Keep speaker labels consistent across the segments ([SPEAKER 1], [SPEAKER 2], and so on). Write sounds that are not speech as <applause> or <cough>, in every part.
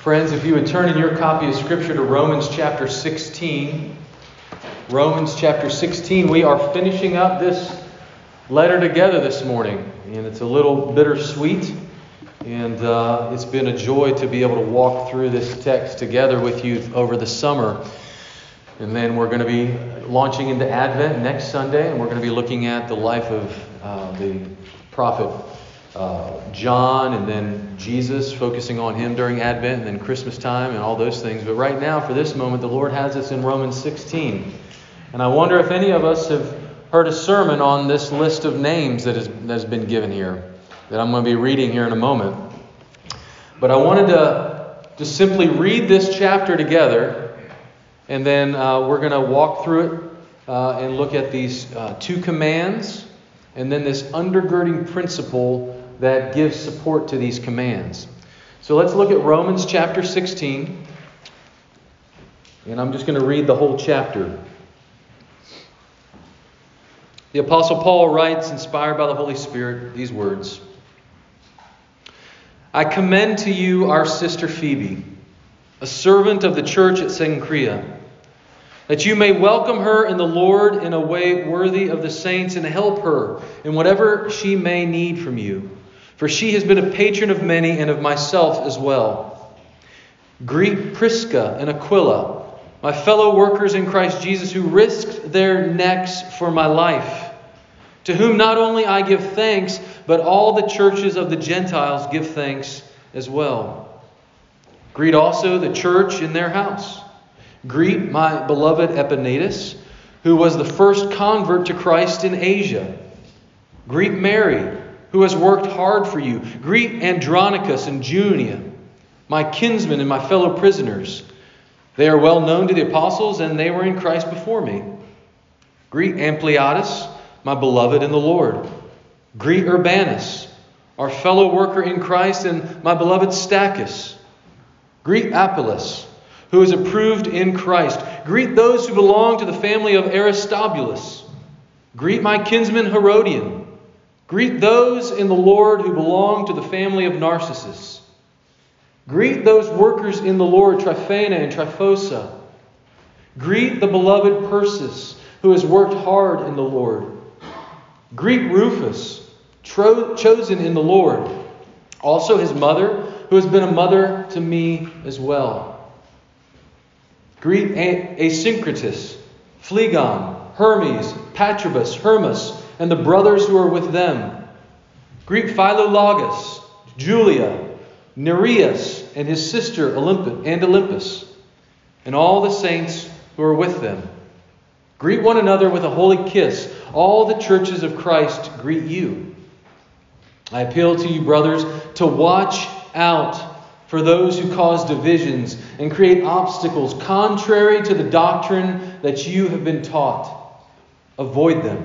[SPEAKER 1] Friends, if you would turn in your copy of Scripture to Romans chapter 16. Romans chapter 16, we are finishing up this letter together this morning, and it's a little bittersweet. And uh, it's been a joy to be able to walk through this text together with you over the summer. And then we're going to be launching into Advent next Sunday, and we're going to be looking at the life of uh, the prophet uh, John and then Jesus, focusing on him during Advent and then Christmas time and all those things. But right now, for this moment, the Lord has us in Romans 16. And I wonder if any of us have heard a sermon on this list of names that, has been given here, that I'm going to be reading here in a moment. But I wanted to just simply read this chapter together, and then uh, we're going to walk through it uh, and look at these uh, two commands, and then this undergirding principle that gives support to these commands. So let's look at Romans chapter 16. And I'm just going to read the whole chapter. The Apostle Paul writes, inspired by the Holy Spirit, these words I commend to you our sister Phoebe, a servant of the church at Cenchrea, that you may welcome her in the Lord in a way worthy of the saints and help her in whatever she may need from you for she has been a patron of many and of myself as well. Greet Prisca and Aquila, my fellow workers in Christ Jesus, who risked their necks for my life, to whom not only I give thanks, but all the churches of the Gentiles give thanks as well. Greet also the church in their house. Greet my beloved Epaenetus, who was the first convert to Christ in Asia. Greet Mary who has worked hard for you. Greet Andronicus and Junia, my kinsmen and my fellow prisoners. They are well known to the apostles, and they were in Christ before me. Greet Ampliatus, my beloved in the Lord. Greet Urbanus, our fellow worker in Christ, and my beloved Stachys. Greet Apelles, who is approved in Christ. Greet those who belong to the family of Aristobulus. Greet my kinsman Herodion. Greet those in the Lord who belong to the family of Narcissus. Greet those workers in the Lord, Tryphena and Tryphosa. Greet the beloved Persis, who has worked hard in the Lord. Greet Rufus, tro- chosen in the Lord. Also his mother, who has been a mother to me as well. Greet Asyncritus, Phlegon, Hermes, Patrobas, Hermas, and the brothers who are with them. Greet Philologus, Julia, Nereus, and his sister Olympas, and Olympas, and all the saints who are with them. Greet one another with a holy kiss. All the churches of Christ greet you. I appeal to you, brothers, to watch out for those who cause divisions and create obstacles contrary to the doctrine that you have been taught. Avoid them.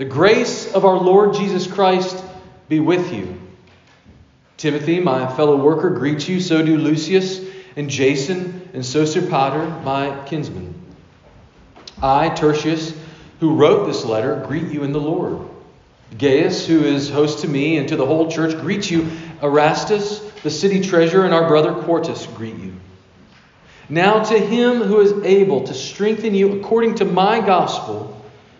[SPEAKER 1] The grace of our Lord Jesus Christ be with you. Timothy, my fellow worker, greets you. So do Lucius and Jason and Sosipater, my kinsmen. I, Tertius, who wrote this letter, greet you in the Lord. Gaius, who is host to me and to the whole church, greets you. Erastus, the city treasurer, and our brother Quartus greet you. Now to him who is able to strengthen you according to my gospel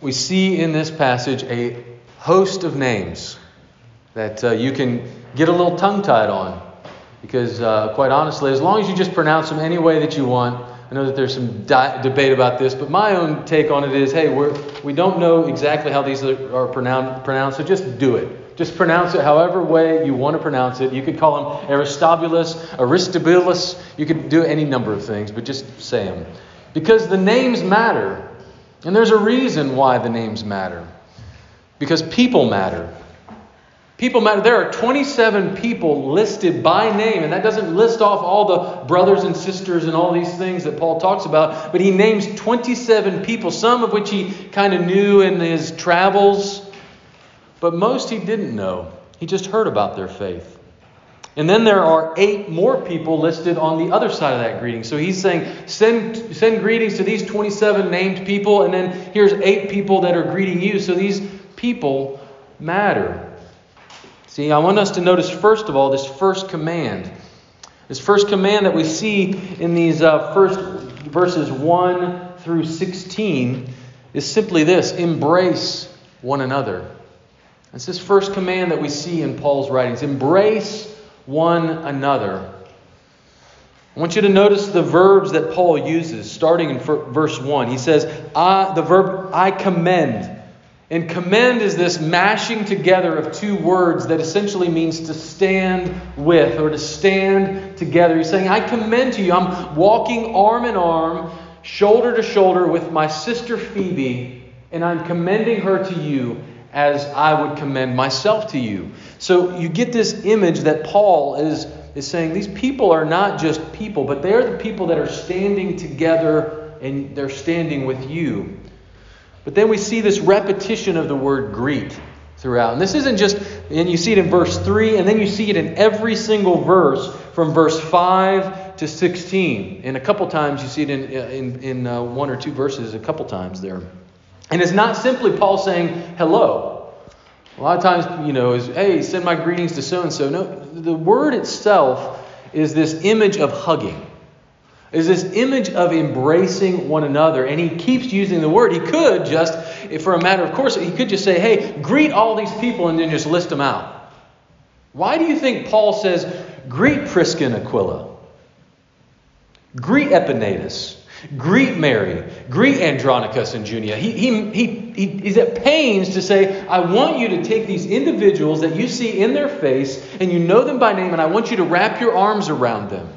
[SPEAKER 1] we see in this passage a host of names that uh, you can get a little tongue tied on. Because, uh, quite honestly, as long as you just pronounce them any way that you want, I know that there's some di- debate about this, but my own take on it is hey, we're, we don't know exactly how these are pronounced, pronounced, so just do it. Just pronounce it however way you want to pronounce it. You could call them Aristobulus, Aristobulus. You could do any number of things, but just say them. Because the names matter. And there's a reason why the names matter. Because people matter. People matter. There are 27 people listed by name, and that doesn't list off all the brothers and sisters and all these things that Paul talks about, but he names 27 people, some of which he kind of knew in his travels, but most he didn't know. He just heard about their faith. And then there are eight more people listed on the other side of that greeting. So he's saying, send, send greetings to these 27 named people, and then here's eight people that are greeting you. So these people matter. See, I want us to notice, first of all, this first command. This first command that we see in these uh, first verses 1 through 16 is simply this embrace one another. It's this first command that we see in Paul's writings embrace one another. I want you to notice the verbs that Paul uses, starting in verse 1. He says, I, the verb I commend. And commend is this mashing together of two words that essentially means to stand with or to stand together. He's saying, I commend to you. I'm walking arm in arm, shoulder to shoulder with my sister Phoebe, and I'm commending her to you as I would commend myself to you. So you get this image that Paul is, is saying these people are not just people, but they're the people that are standing together and they're standing with you. But then we see this repetition of the word greet throughout. And this isn't just, and you see it in verse 3, and then you see it in every single verse from verse 5 to 16. And a couple times you see it in, in, in uh, one or two verses, a couple times there. And it's not simply Paul saying hello. A lot of times, you know, is, hey, send my greetings to so and so. No, the word itself is this image of hugging is this image of embracing one another. And he keeps using the word. He could just, for a matter of course, he could just say, hey, greet all these people and then just list them out. Why do you think Paul says, greet Prisca and Aquila? Greet Epaenetus. Greet Mary. Greet Andronicus and Junia. He, he, he, he, he's at pains to say, I want you to take these individuals that you see in their face and you know them by name, and I want you to wrap your arms around them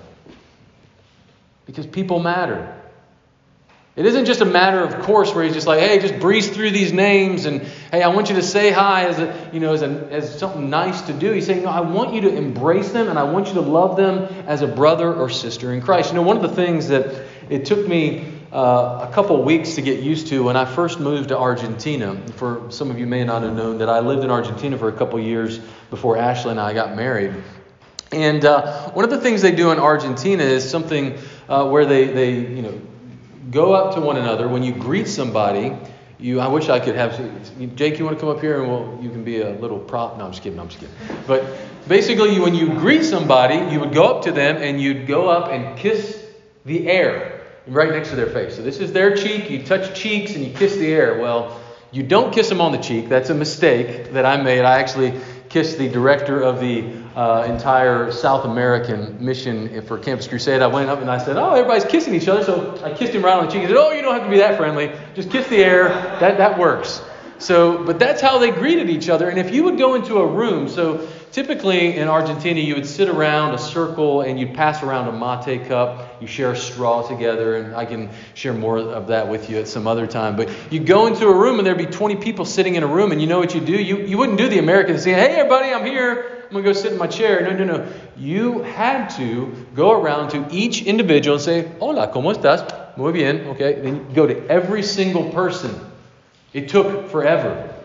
[SPEAKER 1] because people matter. It isn't just a matter of course where he's just like, hey, just breeze through these names and hey, I want you to say hi as a, you know, as, a, as something nice to do. He's saying, no, I want you to embrace them and I want you to love them as a brother or sister in Christ. You know, one of the things that it took me uh, a couple weeks to get used to when I first moved to Argentina. For some of you may not have known that I lived in Argentina for a couple years before Ashley and I got married. And uh, one of the things they do in Argentina is something uh, where they, they, you know, go up to one another. When you greet somebody, you, I wish I could have, Jake, you want to come up here and we'll, you can be a little prop. No, I'm just kidding. I'm just kidding. But basically, when you greet somebody, you would go up to them and you'd go up and kiss the air right next to their face. So this is their cheek. You touch cheeks and you kiss the air. Well, you don't kiss them on the cheek. That's a mistake that I made. I actually kissed the director of the uh, entire South American mission for Campus Crusade. I went up and I said, Oh, everybody's kissing each other. So I kissed him right on the cheek. He said, Oh, you don't have to be that friendly. Just kiss the air. That, that works. So, but that's how they greeted each other. And if you would go into a room, so typically in Argentina, you would sit around a circle and you'd pass around a mate cup. You share a straw together, and I can share more of that with you at some other time. But you go into a room and there'd be 20 people sitting in a room, and you know what you'd do? You, you wouldn't do the American saying, Hey, everybody, I'm here. I'm going to go sit in my chair. No, no, no. You had to go around to each individual and say, Hola, ¿cómo estás? Muy bien. Okay. Then you go to every single person. It took forever.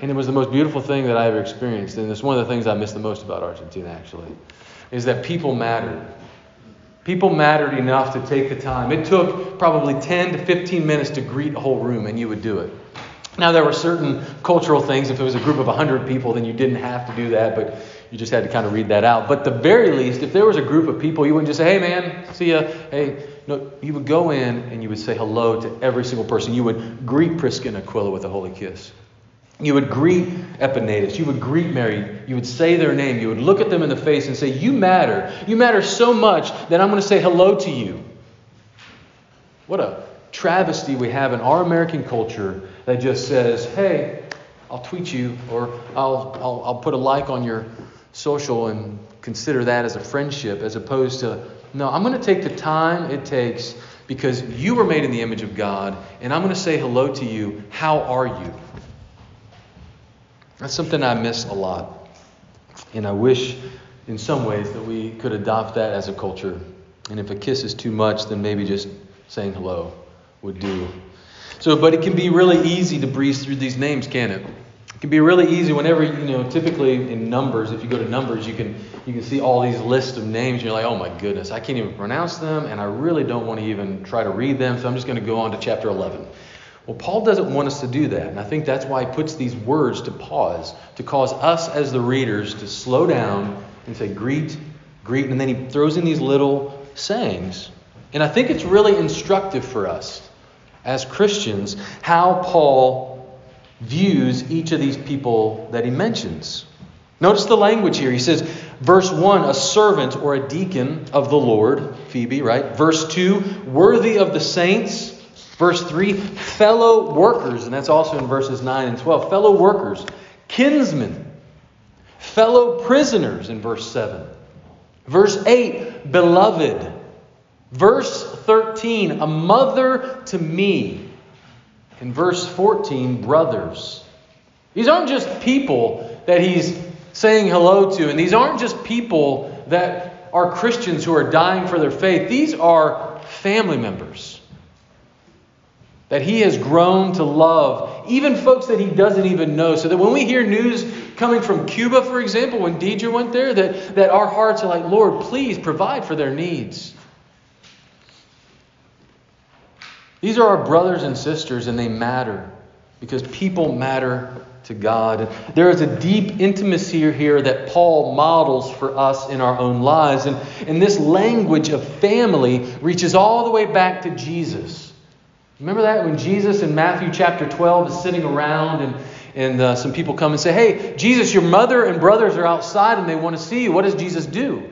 [SPEAKER 1] And it was the most beautiful thing that I ever experienced. And it's one of the things I miss the most about Argentina, actually, is that people mattered. People mattered enough to take the time. It took probably 10 to 15 minutes to greet a whole room, and you would do it. Now, there were certain cultural things. If it was a group of 100 people, then you didn't have to do that, but you just had to kind of read that out. But the very least, if there was a group of people, you wouldn't just say, hey, man, see ya. Hey, no, you would go in and you would say hello to every single person. You would greet Prisca and Aquila with a holy kiss. You would greet Epaenetus. You would greet Mary. You would say their name. You would look at them in the face and say, You matter. You matter so much that I'm going to say hello to you. What a travesty we have in our American culture that just says, hey, I'll tweet you or I'll, I'll, I'll put a like on your social and consider that as a friendship as opposed to, no, I'm going to take the time it takes because you were made in the image of God and I'm going to say hello to you. How are you? That's something I miss a lot. And I wish in some ways that we could adopt that as a culture. And if a kiss is too much, then maybe just saying hello would do. So, but it can be really easy to breeze through these names, can it? It can be really easy whenever you know. Typically in numbers, if you go to numbers, you can you can see all these lists of names. And you're like, oh my goodness, I can't even pronounce them, and I really don't want to even try to read them. So I'm just going to go on to chapter 11. Well, Paul doesn't want us to do that, and I think that's why he puts these words to pause, to cause us as the readers to slow down and say, greet, greet, and then he throws in these little sayings. And I think it's really instructive for us as Christians how Paul views each of these people that he mentions. Notice the language here. He says, verse 1, a servant or a deacon of the Lord, Phoebe, right? Verse 2, worthy of the saints. Verse 3, fellow workers, and that's also in verses 9 and 12. Fellow workers, kinsmen, fellow prisoners in verse 7. Verse 8, beloved. Verse 13, a mother to me. In verse 14, brothers. These aren't just people that he's saying hello to, and these aren't just people that are Christians who are dying for their faith. These are family members that he has grown to love, even folks that he doesn't even know. So that when we hear news coming from Cuba, for example, when Deidre went there, that, that our hearts are like, Lord, please provide for their needs. These are our brothers and sisters, and they matter because people matter to God. There is a deep intimacy here that Paul models for us in our own lives. And, and this language of family reaches all the way back to Jesus. Remember that when Jesus in Matthew chapter 12 is sitting around and, and uh, some people come and say, Hey, Jesus, your mother and brothers are outside and they want to see you. What does Jesus do?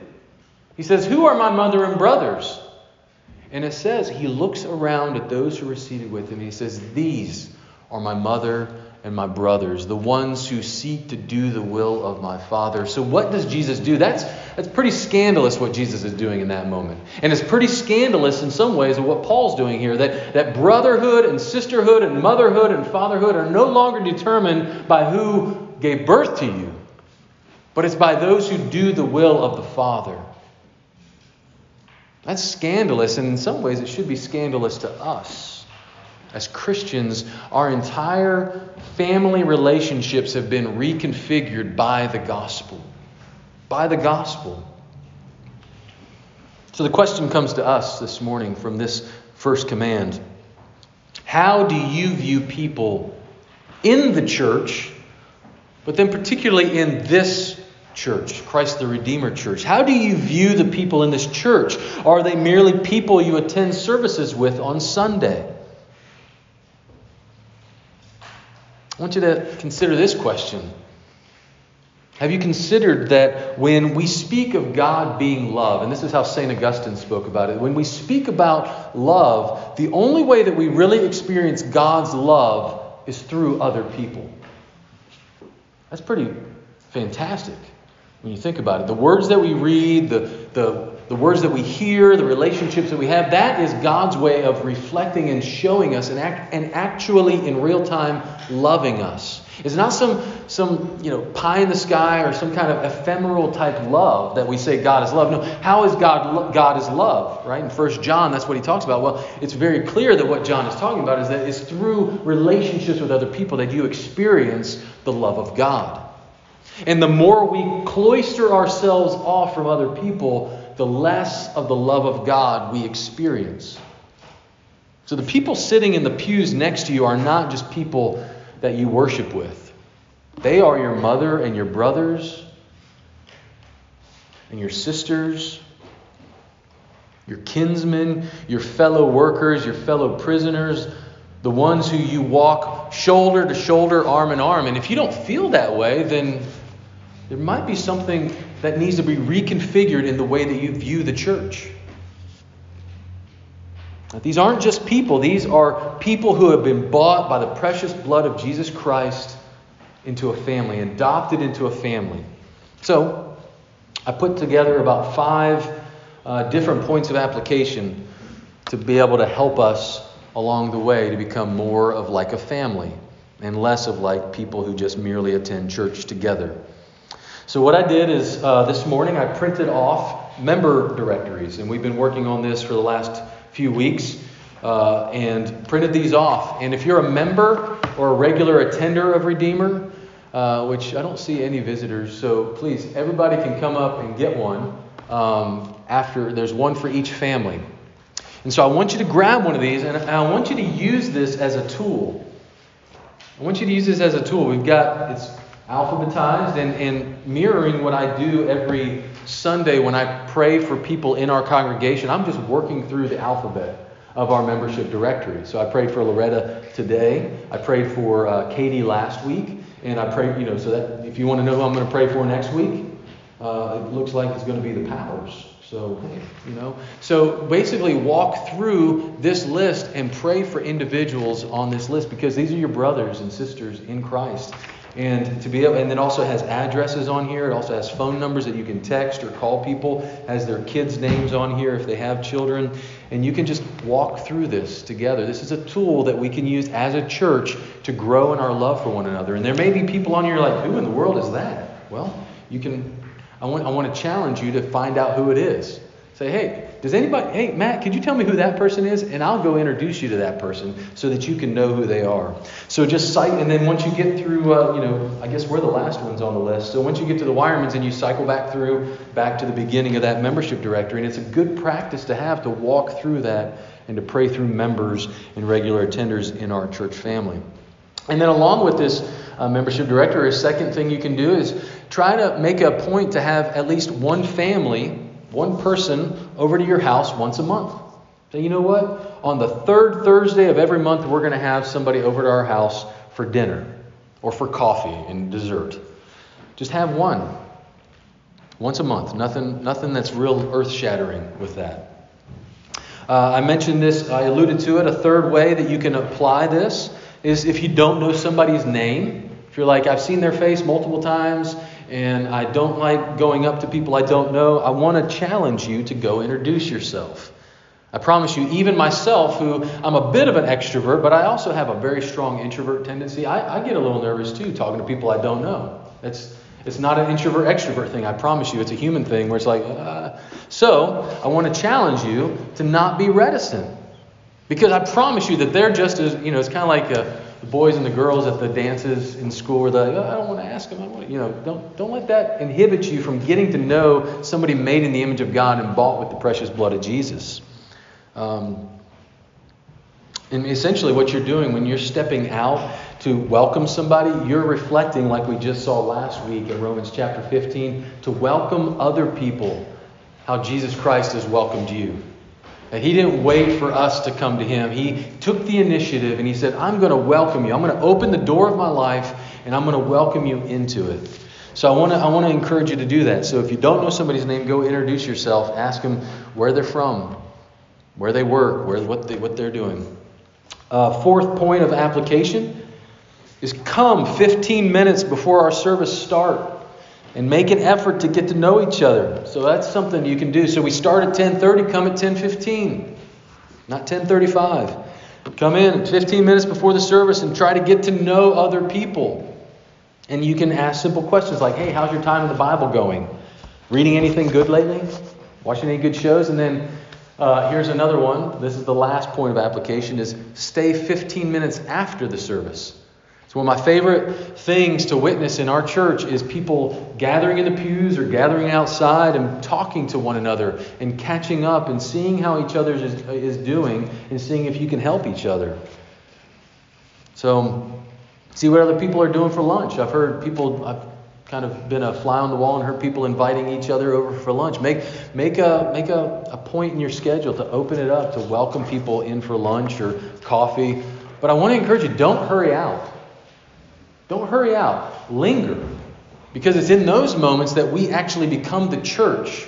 [SPEAKER 1] He says, Who are my mother and brothers? And it says he looks around at those who are seated with him. And he says, These are my mother and my brothers, the ones who seek to do the will of my Father. So, what does Jesus do? That's, that's pretty scandalous what Jesus is doing in that moment. And it's pretty scandalous in some ways of what Paul's doing here that, that brotherhood and sisterhood and motherhood and fatherhood are no longer determined by who gave birth to you, but it's by those who do the will of the Father. That's scandalous, and in some ways it should be scandalous to us. As Christians, our entire family relationships have been reconfigured by the gospel. By the gospel. So the question comes to us this morning from this first command How do you view people in the church, but then particularly in this church, Christ the Redeemer church? How do you view the people in this church? Are they merely people you attend services with on Sunday? I want you to consider this question. Have you considered that when we speak of God being love, and this is how St. Augustine spoke about it, when we speak about love, the only way that we really experience God's love is through other people? That's pretty fantastic when you think about it. The words that we read, the, the, the words that we hear, the relationships that we have, that is God's way of reflecting and showing us and, act, and actually in real time loving us. It's not some, some you know, pie in the sky or some kind of ephemeral type love that we say God is love. No, how is God God is love, right? In First John, that's what he talks about. Well, it's very clear that what John is talking about is that it's through relationships with other people that you experience the love of God. And the more we cloister ourselves off from other people, the less of the love of God we experience. So the people sitting in the pews next to you are not just people that you worship with, they are your mother and your brothers and your sisters, your kinsmen, your fellow workers, your fellow prisoners, the ones who you walk shoulder to shoulder, arm in arm. And if you don't feel that way, then there might be something that needs to be reconfigured in the way that you view the church. These aren't just people, these are people who have been bought by the precious blood of Jesus Christ into a family, adopted into a family. So, I put together about five uh, different points of application to be able to help us along the way to become more of like a family and less of like people who just merely attend church together. So, what I did is uh, this morning I printed off member directories, and we've been working on this for the last few weeks uh, and printed these off. And if you're a member or a regular attender of Redeemer, uh, which I don't see any visitors, so please, everybody can come up and get one. Um, after there's one for each family. And so I want you to grab one of these and I want you to use this as a tool. I want you to use this as a tool. We've got it's alphabetized and, and mirroring what I do every Sunday when I pray for people in our congregation. I'm just working through the alphabet of our membership directory. So I prayed for Loretta today. I prayed for uh, Katie last week. And I prayed, you know, so that if you want to know who I'm going to pray for next week, uh, it looks like it's going to be the powers. So, you know, so basically walk through this list and pray for individuals on this list because these are your brothers and sisters in Christ. And to be able, and it also has addresses on here. It also has phone numbers that you can text or call people. Has their kids' names on here if they have children, and you can just walk through this together. This is a tool that we can use as a church to grow in our love for one another. And there may be people on here like, who in the world is that? Well, you can. I want, I want to challenge you to find out who it is. Say, hey, does anybody, hey, Matt, could you tell me who that person is? And I'll go introduce you to that person so that you can know who they are. So just cite, and then once you get through, uh, you know, I guess we're the last ones on the list. So once you get to the Wiremans and you cycle back through, back to the beginning of that membership directory, and it's a good practice to have to walk through that and to pray through members and regular attenders in our church family. And then along with this uh, membership directory, a second thing you can do is try to make a point to have at least one family one person over to your house once a month. Say, you know what? On the third Thursday of every month, we're going to have somebody over to our house for dinner or for coffee and dessert. Just have one once a month. Nothing, nothing that's real earth shattering with that. Uh, I mentioned this, I alluded to it. A third way that you can apply this is if you don't know somebody's name. If you're like, I've seen their face multiple times and I don't like going up to people I don't know, I want to challenge you to go introduce yourself. I promise you, even myself, who I'm a bit of an extrovert, but I also have a very strong introvert tendency, I, I get a little nervous too talking to people I don't know. It's, it's not an introvert extrovert thing, I promise you. It's a human thing where it's like, uh. so I want to challenge you to not be reticent. Because I promise you that they're just as, you know, it's kind of like a, the boys and the girls at the dances in school were like, oh, I don't want to ask them. I want you know, don't, don't let that inhibit you from getting to know somebody made in the image of God and bought with the precious blood of Jesus. Um, and essentially, what you're doing when you're stepping out to welcome somebody, you're reflecting, like we just saw last week in Romans chapter 15, to welcome other people how Jesus Christ has welcomed you. He didn't wait for us to come to him. He took the initiative and he said, I'm going to welcome you. I'm going to open the door of my life and I'm going to welcome you into it. So I want to I want to encourage you to do that. So if you don't know somebody's name, go introduce yourself. Ask them where they're from, where they work, where what they what they're doing. Uh, fourth point of application is come 15 minutes before our service start and make an effort to get to know each other. So that's something you can do. So we start at 10:30, come at 10:15, not 10:35. Come in 15 minutes before the service and try to get to know other people. And you can ask simple questions like, "Hey, how's your time in the Bible going? Reading anything good lately? Watching any good shows?" And then uh, here's another one. This is the last point of application: is stay 15 minutes after the service. So one of my favorite things to witness in our church is people gathering in the pews or gathering outside and talking to one another and catching up and seeing how each other is, is doing and seeing if you can help each other. So see what other people are doing for lunch. I've heard people I've kind of been a fly on the wall and heard people inviting each other over for lunch. Make make a make a, a point in your schedule to open it up to welcome people in for lunch or coffee. But I want to encourage you, don't hurry out. Don't hurry out. Linger. Because it's in those moments that we actually become the church.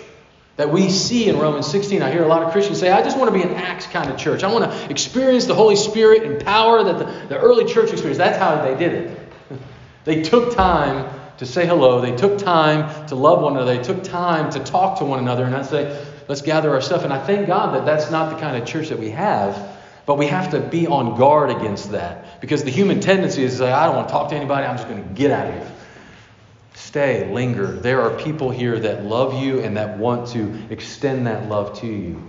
[SPEAKER 1] that we see in Romans 16. I hear a lot of Christians say, I just want to be an Acts kind of church. I want to experience the Holy Spirit and power that the, the early church experienced. That's how they did it. <laughs> they took time to say hello. They took time to love one another. They took time to talk to one another and I say, let's gather our stuff. And I thank God that that's not the kind of church that we have. But we have to be on guard against that because the human tendency is to say, I don't want to talk to anybody. I'm just going to get out of here. Stay, linger. There are people here that love you and that want to extend that love to you.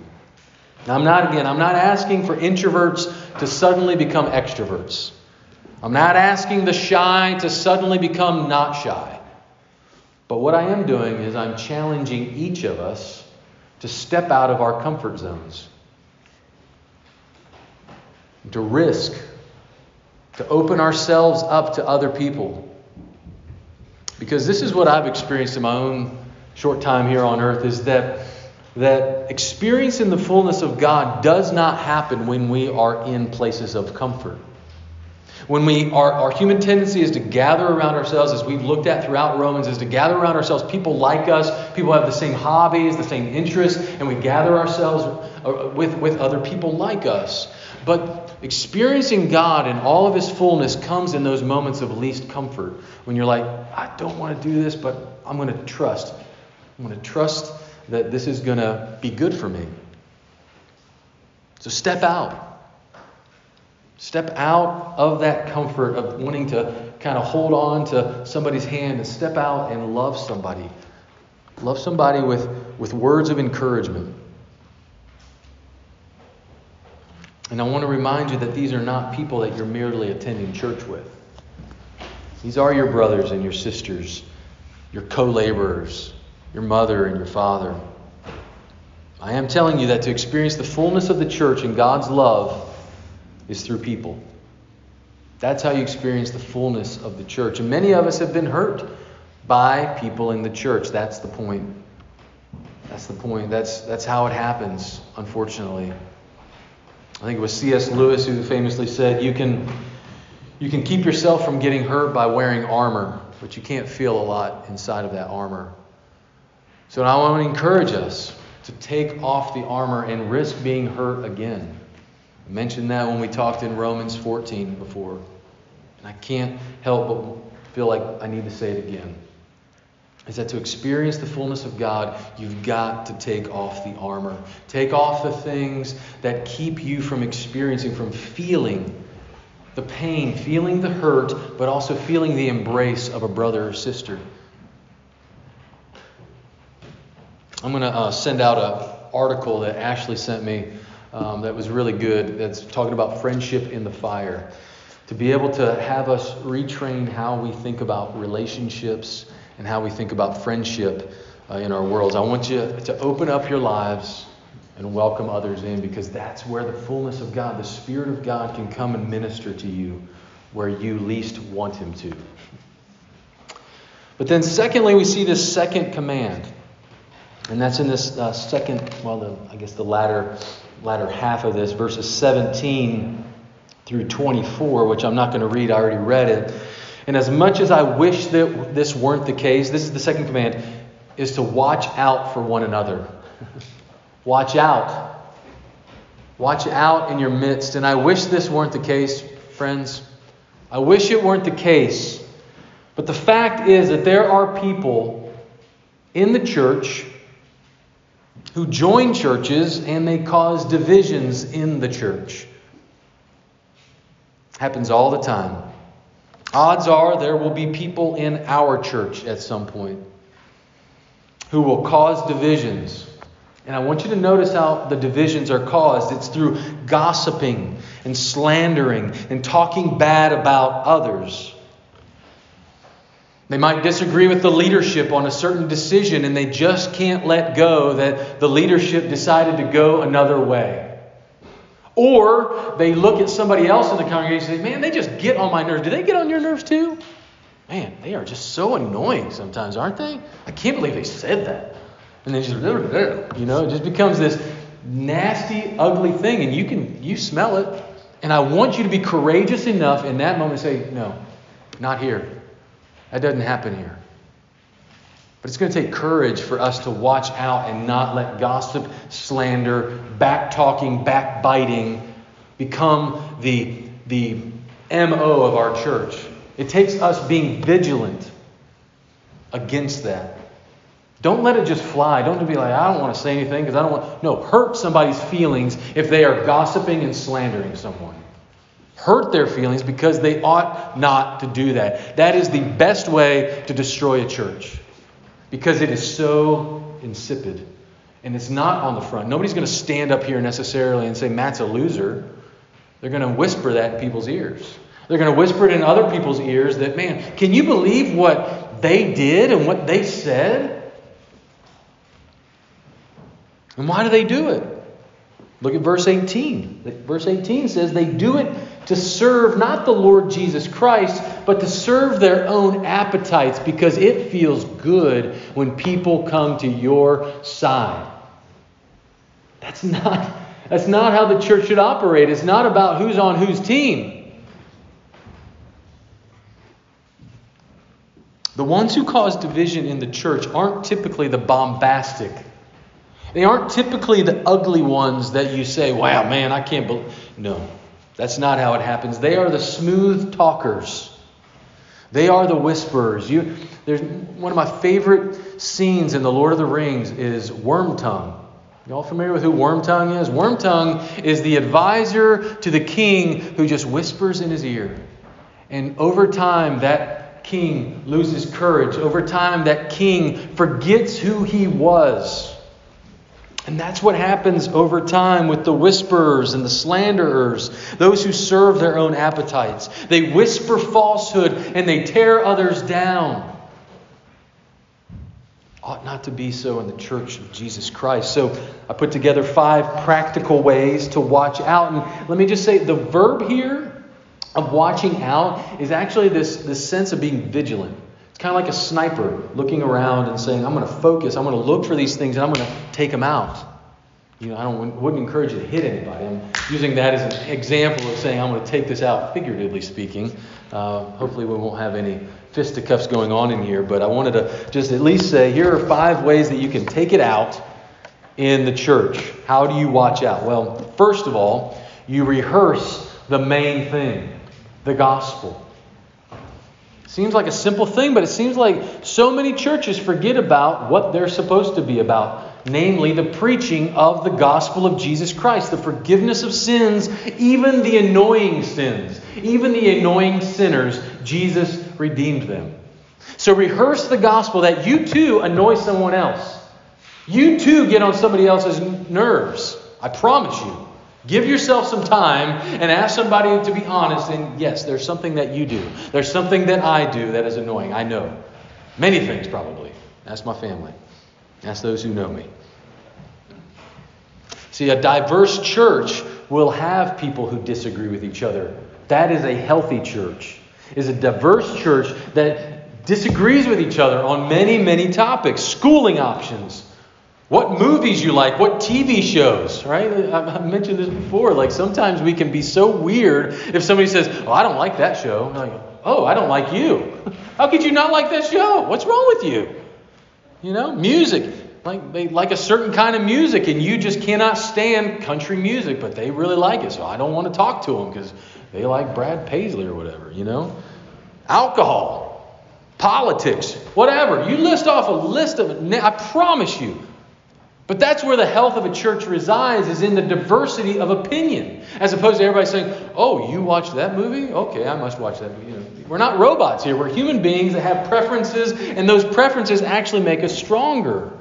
[SPEAKER 1] Now, I'm not, again, I'm not asking for introverts to suddenly become extroverts. I'm not asking the shy to suddenly become not shy. But what I am doing is I'm challenging each of us to step out of our comfort zones, to risk, to open ourselves up to other people. Because this is what I've experienced in my own short time here on earth is that that experiencing the fullness of God does not happen when we are in places of comfort. When we our, our human tendency is to gather around ourselves, as we've looked at throughout Romans, is to gather around ourselves people like us, people have the same hobbies, the same interests, and we gather ourselves uh, with, with other people like us. But experiencing God in all of His fullness comes in those moments of least comfort. When you're like, I don't want to do this, but I'm going to trust. I'm going to trust that this is going to be good for me. So step out. Step out of that comfort of wanting to kind of hold on to somebody's hand and step out and love somebody. Love somebody with, with words of encouragement. And I want to remind you that these are not people that you're merely attending church with. These are your brothers and your sisters, your co laborers, your mother and your father. I am telling you that to experience the fullness of the church and God's love, is through people. That's how you experience the fullness of the church. And many of us have been hurt by people in the church. That's the point. That's the point. That's, that's how it happens, unfortunately. I think it was C.S. Lewis who famously said, you can, you can keep yourself from getting hurt by wearing armor, but you can't feel a lot inside of that armor. So I want to encourage us to take off the armor and risk being hurt again. I mentioned that when we talked in Romans 14 before. And I can't help but feel like I need to say it again. Is that to experience the fullness of God, you've got to take off the armor. Take off the things that keep you from experiencing, from feeling the pain, feeling the hurt, but also feeling the embrace of a brother or sister. I'm going to uh, send out an article that Ashley sent me um, that was really good. That's talking about friendship in the fire. To be able to have us retrain how we think about relationships and how we think about friendship uh, in our worlds. I want you to open up your lives and welcome others in because that's where the fullness of God, the Spirit of God, can come and minister to you where you least want Him to. But then, secondly, we see this second command. And that's in this uh, second, well, the, I guess the latter latter half of this, verses 17 through 24, which I'm not going to read, I already read it. And as much as I wish that this weren't the case, this is the second command, is to watch out for one another. watch out. Watch out in your midst. And I wish this weren't the case, friends. I wish it weren't the case. But the fact is that there are people in the church who join churches and they cause divisions in the church. Happens all the time. Odds are there will be people in our church at some point who will cause divisions. And I want you to notice how the divisions are caused. It's through gossiping and slandering and talking bad about others. They might disagree with the leadership on a certain decision and they just can't let go that the leadership decided to go another way. Or they look at somebody else in the congregation and say, Man, they just get on my nerves. Do they get on your nerves too? Man, they are just so annoying sometimes, aren't they? I can't believe they said that. And then just, you know, it just becomes this nasty, ugly thing, and you can you smell it. And I want you to be courageous enough in that moment to say, No, not here. That doesn't happen here. But it's going to take courage for us to watch out and not let gossip, slander, back talking, backbiting become the, the MO of our church. It takes us being vigilant against that. Don't let it just fly. Don't be like, I don't want to say anything because I don't want. No, hurt somebody's feelings if they are gossiping and slandering someone. Hurt their feelings because they ought not to do that. That is the best way to destroy a church because it is so insipid and it's not on the front. Nobody's going to stand up here necessarily and say, Matt's a loser. They're going to whisper that in people's ears. They're going to whisper it in other people's ears that, man, can you believe what they did and what they said? And why do they do it? Look at verse 18. Verse 18 says they do it to serve not the Lord Jesus Christ, but to serve their own appetites because it feels good when people come to your side. That's not, that's not how the church should operate. It's not about who's on whose team. The ones who cause division in the church aren't typically the bombastic. They aren't typically the ugly ones that you say, wow, man, I can't believe. No, that's not how it happens. They are the smooth talkers. They are the whisperers. You, there's one of my favorite scenes in The Lord of the Rings is Wormtongue. Y'all familiar with who Wormtongue is? Wormtongue is the advisor to the king who just whispers in his ear. And over time, that king loses courage. Over time, that king forgets who he was. And that's what happens over time with the whisperers and the slanderers, those who serve their own appetites. They whisper falsehood and they tear others down. Ought not to be so in the church of Jesus Christ. So I put together five practical ways to watch out. And let me just say the verb here of watching out is actually this, this sense of being vigilant. It's kind of like a sniper looking around and saying, I'm going to focus, I'm going to look for these things, and I'm going to take them out. You know, I don't, wouldn't encourage you to hit anybody. I'm using that as an example of saying I'm going to take this out, figuratively speaking. Uh, hopefully, we won't have any fisticuffs going on in here, but I wanted to just at least say here are five ways that you can take it out in the church. How do you watch out? Well, first of all, you rehearse the main thing the gospel. Seems like a simple thing, but it seems like so many churches forget about what they're supposed to be about, namely the preaching of the gospel of Jesus Christ, the forgiveness of sins, even the annoying sins, even the annoying sinners. Jesus redeemed them. So rehearse the gospel that you too annoy someone else. You too get on somebody else's nerves. I promise you. Give yourself some time and ask somebody to be honest. And yes, there's something that you do. There's something that I do that is annoying. I know. Many things, probably. Ask my family. Ask those who know me. See, a diverse church will have people who disagree with each other. That is a healthy church. Is a diverse church that disagrees with each other on many, many topics. Schooling options, what movies you like, what TV shows, right? I've mentioned this before. Like sometimes we can be so weird if somebody says, "Oh, I don't like that show." Like, "Oh, I don't like you. <laughs> How could you not like that show? What's wrong with you?" You know, music. Like they like a certain kind of music, and you just cannot stand country music, but they really like it. So I don't want to talk to them because they like Brad Paisley or whatever. You know, alcohol, politics, whatever. You list off a list of. I promise you, but that's where the health of a church resides, is in the diversity of opinion. As opposed to everybody saying, oh, you watched that movie? Okay, I must watch that movie. You know, we're not robots here. We're human beings that have preferences, and those preferences actually make us stronger.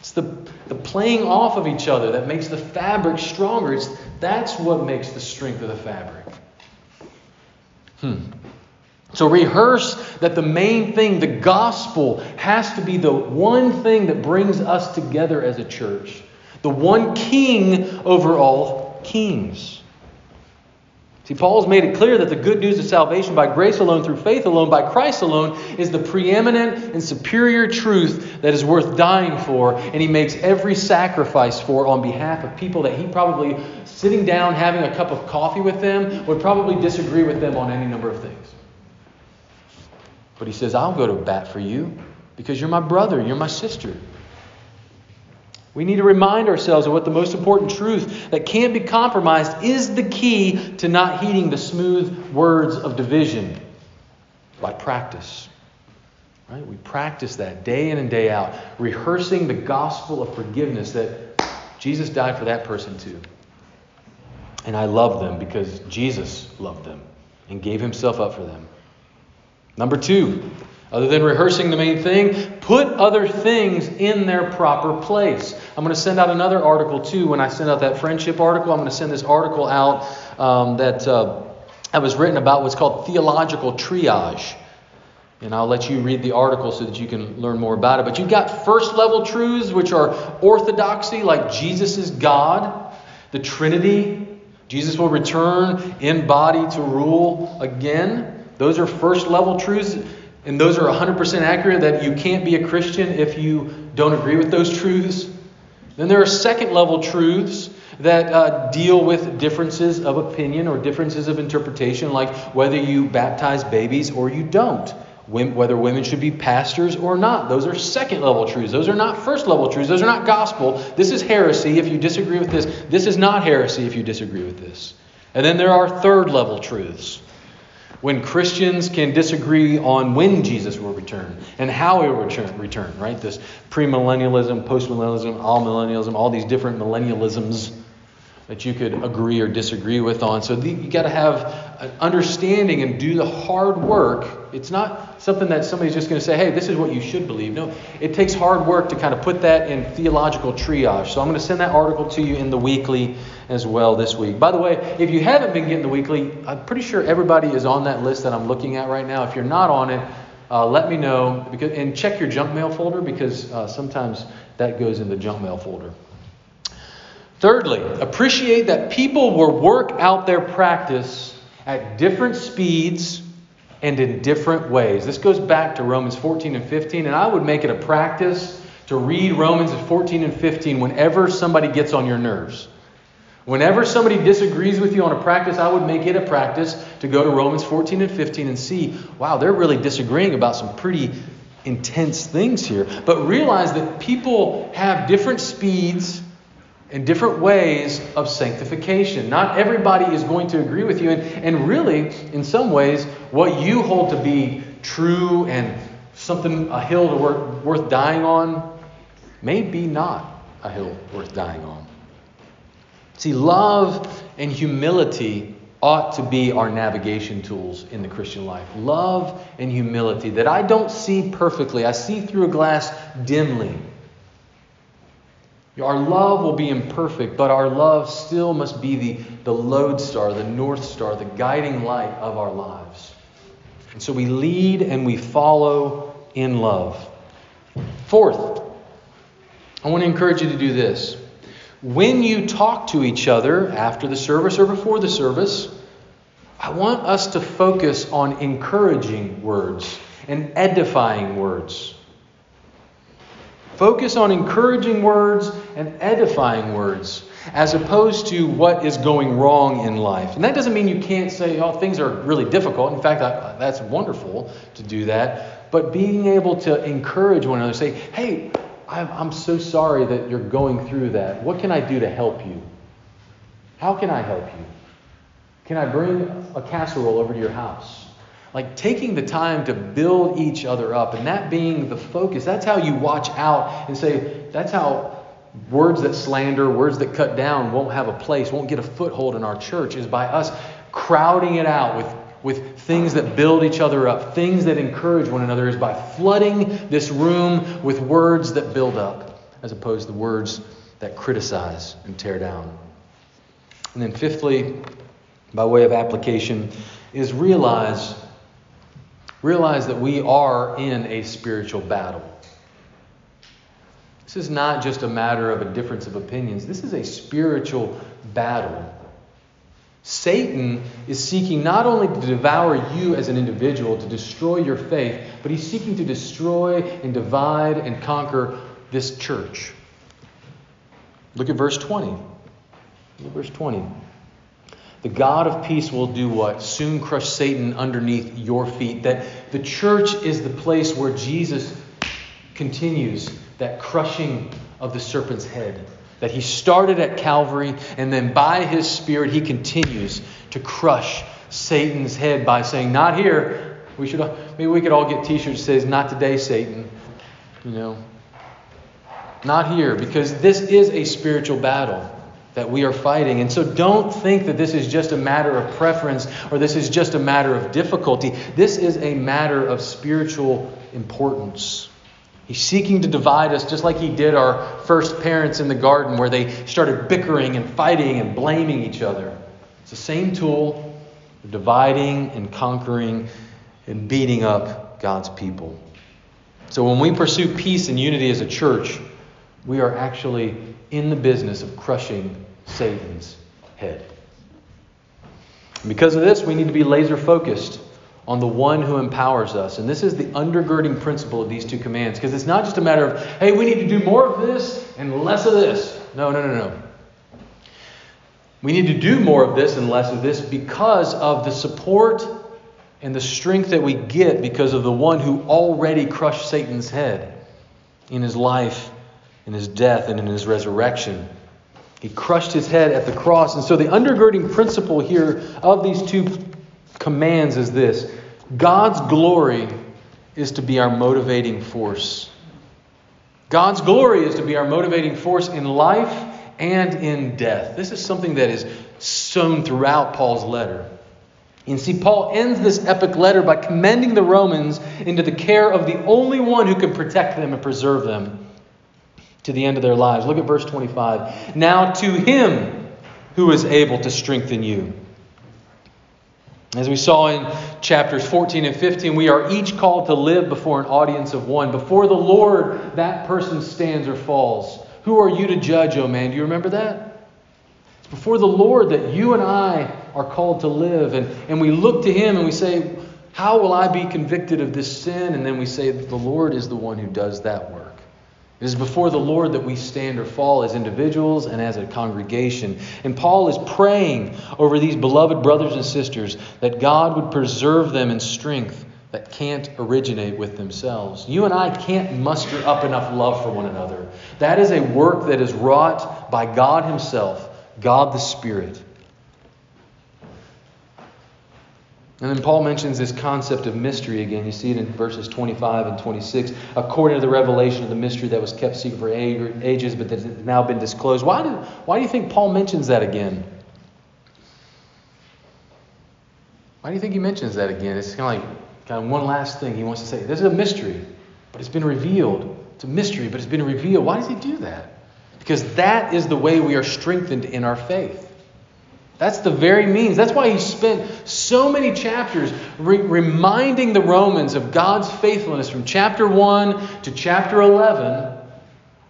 [SPEAKER 1] It's the, the playing off of each other that makes the fabric stronger. It's, that's what makes the strength of the fabric. Hmm. So rehearse that the main thing, the gospel, has to be the one thing that brings us together as a church. The one king over all kings. See, Paul has made it clear that the good news of salvation by grace alone, through faith alone, by Christ alone, is the preeminent and superior truth that is worth dying for, and he makes every sacrifice for on behalf of people that he probably, sitting down having a cup of coffee with them, would probably disagree with them on any number of things. But he says, I'll go to bat for you. because you're my brother, you're my sister. We need to remind ourselves of what the most important truth that can't be compromised is the key to not heeding the smooth words of division by practice. Right? We practice that day in and day out, rehearsing the gospel of forgiveness that Jesus died for that person too. And I love them because Jesus loved them and gave himself up for them. Number two, other than rehearsing the main thing, put other things in their proper place. I'm going to send out another article too. When I send out that friendship article, I'm going to send this article out um, that uh, was written about what's called theological triage. And I'll let you read the article so that you can learn more about it. But you've got first level truths, which are orthodoxy, like Jesus is God, the Trinity, Jesus will return in body to rule again. Those are first level truths, and those are 100% accurate that you can't be a Christian if you don't agree with those truths. Then there are second level truths that uh, deal with differences of opinion or differences of interpretation, like whether you baptize babies or you don't whether women should be pastors or not. Those are second level truths. Those are not first level truths. Those are not gospel. This is heresy if you disagree with this. This is not heresy if you disagree with this. And then there are third level truths. When Christians can disagree on when Jesus will return and how he will return, return right? This premillennialism, postmillennialism, amillennialism, all these different millennialisms that you could agree or disagree with on. So you got to have an understanding and do the hard work. It's not something that somebody's just going to say, hey, this is what you should believe. No, it takes hard work to kind of put that in theological triage. So I'm going to send that article to you in the weekly as well this week. By the way, if you haven't been getting the weekly, I'm pretty sure everybody is on that list that I'm looking at right now. If you're not on it, uh, let me know because, and check your junk mail folder because uh, sometimes that goes in the junk mail folder. Thirdly, appreciate that people will work out their practice at different speeds and in different ways. This goes back to Romans 14 and 15, and I would make it a practice to read Romans 14 and 15 whenever somebody gets on your nerves. Whenever somebody disagrees with you on a practice, I would make it a practice to go to Romans 14 and 15 and see, wow, they're really disagreeing about some pretty intense things here. But realize that people have different speeds and different ways of sanctification. Not everybody is going to agree with you. And, and really, in some ways, what you hold to be true and something, a hill worth, worth dying on, may be not a hill worth dying on. See, love and humility ought to be our navigation tools in the Christian life. Love and humility that I don't see perfectly, I see through a glass dimly. Our love will be imperfect, but our love still must be the, the lodestar, the north star, the guiding light of our lives. And so we lead and we follow in love. Fourth, I want to encourage you to do this. When you talk to each other after the service or before the service, I want us to focus on encouraging words and edifying words. Focus on encouraging words and edifying words as opposed to what is going wrong in life. And that doesn't mean you can't say, oh, things are really difficult. In fact, I, that's wonderful to do that. But being able to encourage one another, say, hey, I'm so sorry that you're going through that. What can I do to help you? How can I help you? Can I bring a casserole over to your house? Like taking the time to build each other up and that being the focus. That's how you watch out and say, that's how words that slander, words that cut down won't have a place, won't get a foothold in our church, is by us crowding it out with, with things that build each other up, things that encourage one another, is by flooding this room with words that build up, as opposed to words that criticize and tear down. And then, fifthly, by way of application, is realize realize that we are in a spiritual battle. This is not just a matter of a difference of opinions, this is a spiritual battle. Satan is seeking not only to devour you as an individual, to destroy your faith, but he's seeking to destroy and divide and conquer this church. Look at verse 20. Look at verse 20. The God of peace will do what? Soon crush Satan underneath your feet. That the church is the place where Jesus continues that crushing of the serpent's head. That he started at Calvary, and then by his Spirit, he continues to crush Satan's head by saying, Not here. We should maybe we could all get t-shirts that says, Not today, Satan. You know. Not here, because this is a spiritual battle that we are fighting. And so don't think that this is just a matter of preference or this is just a matter of difficulty. This is a matter of spiritual importance. He's seeking to divide us just like he did our first parents in the garden, where they started bickering and fighting and blaming each other. It's the same tool for dividing and conquering and beating up God's people. So when we pursue peace and unity as a church, we are actually in the business of crushing Satan's head. And because of this, we need to be laser focused on the one who empowers us. And this is the undergirding principle of these two commands because it's not just a matter of, hey, we need to do more of this and less of this. No, no, no, no. We need to do more of this and less of this because of the support and the strength that we get because of the one who already crushed Satan's head in his life, in his death, and in his resurrection. He crushed his head at the cross. And so the undergirding principle here of these two commands is this God's glory is to be our motivating force. God's glory is to be our motivating force in life and in death. This is something that is sown throughout Paul's letter. And see, Paul ends this epic letter by commending the Romans into the care of the only one who can protect them and preserve them to the end of their lives. Look at verse 25. Now to him who is able to strengthen you as we saw in chapters 14 and 15, we are each called to live before an audience of one. Before the Lord, that person stands or falls. Who are you to judge, O oh man? Do you remember that? It's before the Lord that you and I are called to live. And, and we look to Him and we say, How will I be convicted of this sin? And then we say, The Lord is the one who does that work. It is before the Lord that we stand or fall as individuals and as a congregation. And Paul is praying over these beloved brothers and sisters that God would preserve them in strength that can't originate with themselves. You and I can't muster up enough love for one another. That is a work that is wrought by God Himself, God the Spirit. And then Paul mentions this concept of mystery again. You see it in verses 25 and 26. According to the revelation of the mystery that was kept secret for ages, but that has now been disclosed. Why do, why do you think Paul mentions that again? Why do you think he mentions that again? It's kind of like kind of one last thing he wants to say. This is a mystery, but it's been revealed. It's a mystery, but it's been revealed. Why does he do that? Because that is the way we are strengthened in our faith. That's the very means. That's why he spent so many chapters re- reminding the Romans of God's faithfulness from chapter 1 to chapter 11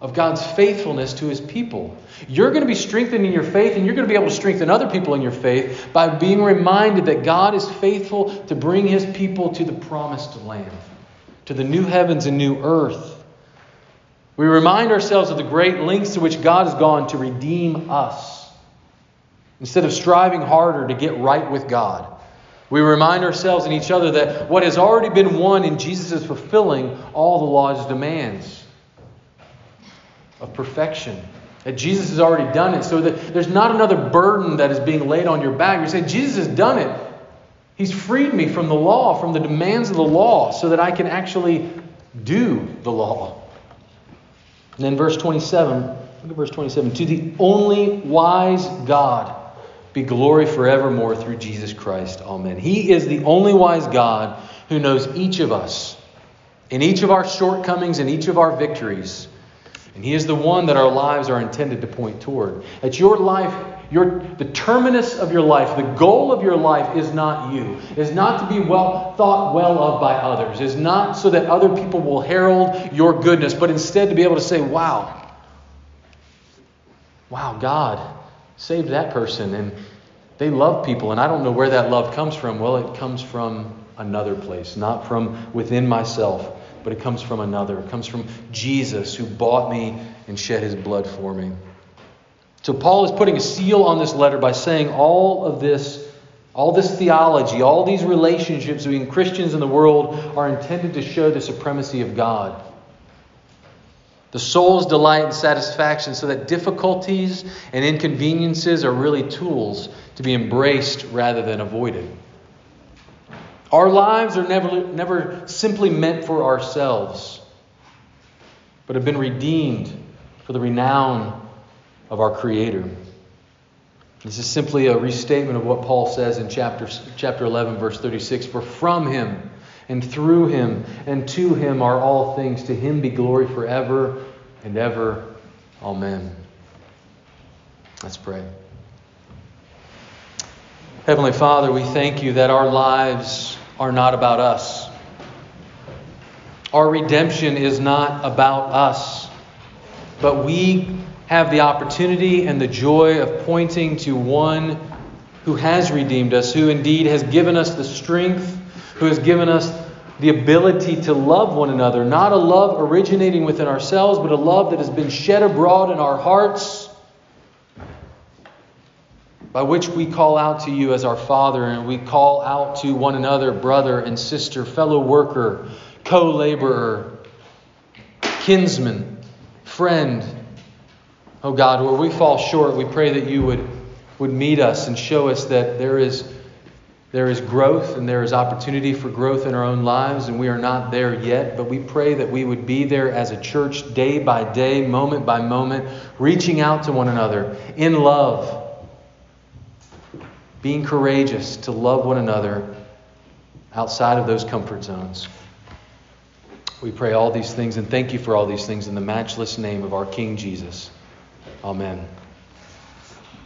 [SPEAKER 1] of God's faithfulness to his people. You're going to be strengthened in your faith, and you're going to be able to strengthen other people in your faith by being reminded that God is faithful to bring his people to the promised land, to the new heavens and new earth. We remind ourselves of the great lengths to which God has gone to redeem us instead of striving harder to get right with God. We remind ourselves and each other that what has already been won in Jesus is fulfilling all the law's demands of perfection. That Jesus has already done it, so that there's not another burden that is being laid on your back. You say, Jesus has done it. He's freed me from the law, from the demands of the law, so that I can actually do the law. And then verse 27, look at verse 27. To the only wise God be glory forevermore through Jesus Christ. Amen. He is the only wise God who knows each of us, in each of our shortcomings and each of our victories. And He is the one that our lives are intended to point toward. That your life, your, the terminus of your life, the goal of your life is not you, is not to be well thought well of by others, is not so that other people will herald your goodness, but instead to be able to say, wow, wow, God saved that person and they love people and I don't know where that love comes from. Well, it comes from another place, not from within myself, but it comes from another. It comes from Jesus who bought me and shed his blood for me. So Paul is putting a seal on this letter by saying all of this all this theology, all these relationships between Christians and the world are intended to show the supremacy of God. The soul's delight and satisfaction, so that difficulties and inconveniences are really tools to be embraced rather than avoided. Our lives are never, never simply meant for ourselves, but have been redeemed for the renown of our Creator. This is simply a restatement of what Paul says in chapter, chapter 11, verse 36 For from him, and through him and to him are all things. To him be glory forever and ever. Amen. Let's pray. Heavenly Father, we thank you that our lives are not about us. Our redemption is not about us, but we have the opportunity and the joy of pointing to one who has redeemed us, who indeed has given us the strength who has given us the ability to love one another, not a love originating within ourselves, but a love that has been shed abroad in our hearts, by which we call out to you as our Father, and we call out to one another, brother and sister, fellow worker, co laborer, kinsman, friend. Oh God, where we fall short, we pray that you would, would meet us and show us that there is there is growth and there is opportunity for growth in our own lives, and we are not there yet, but we pray that we would be there as a church day by day, moment by moment, reaching out to one another in love, being courageous to love one another outside of those comfort zones. We pray all these things and thank you for all these things in the matchless name of our King Jesus. Amen.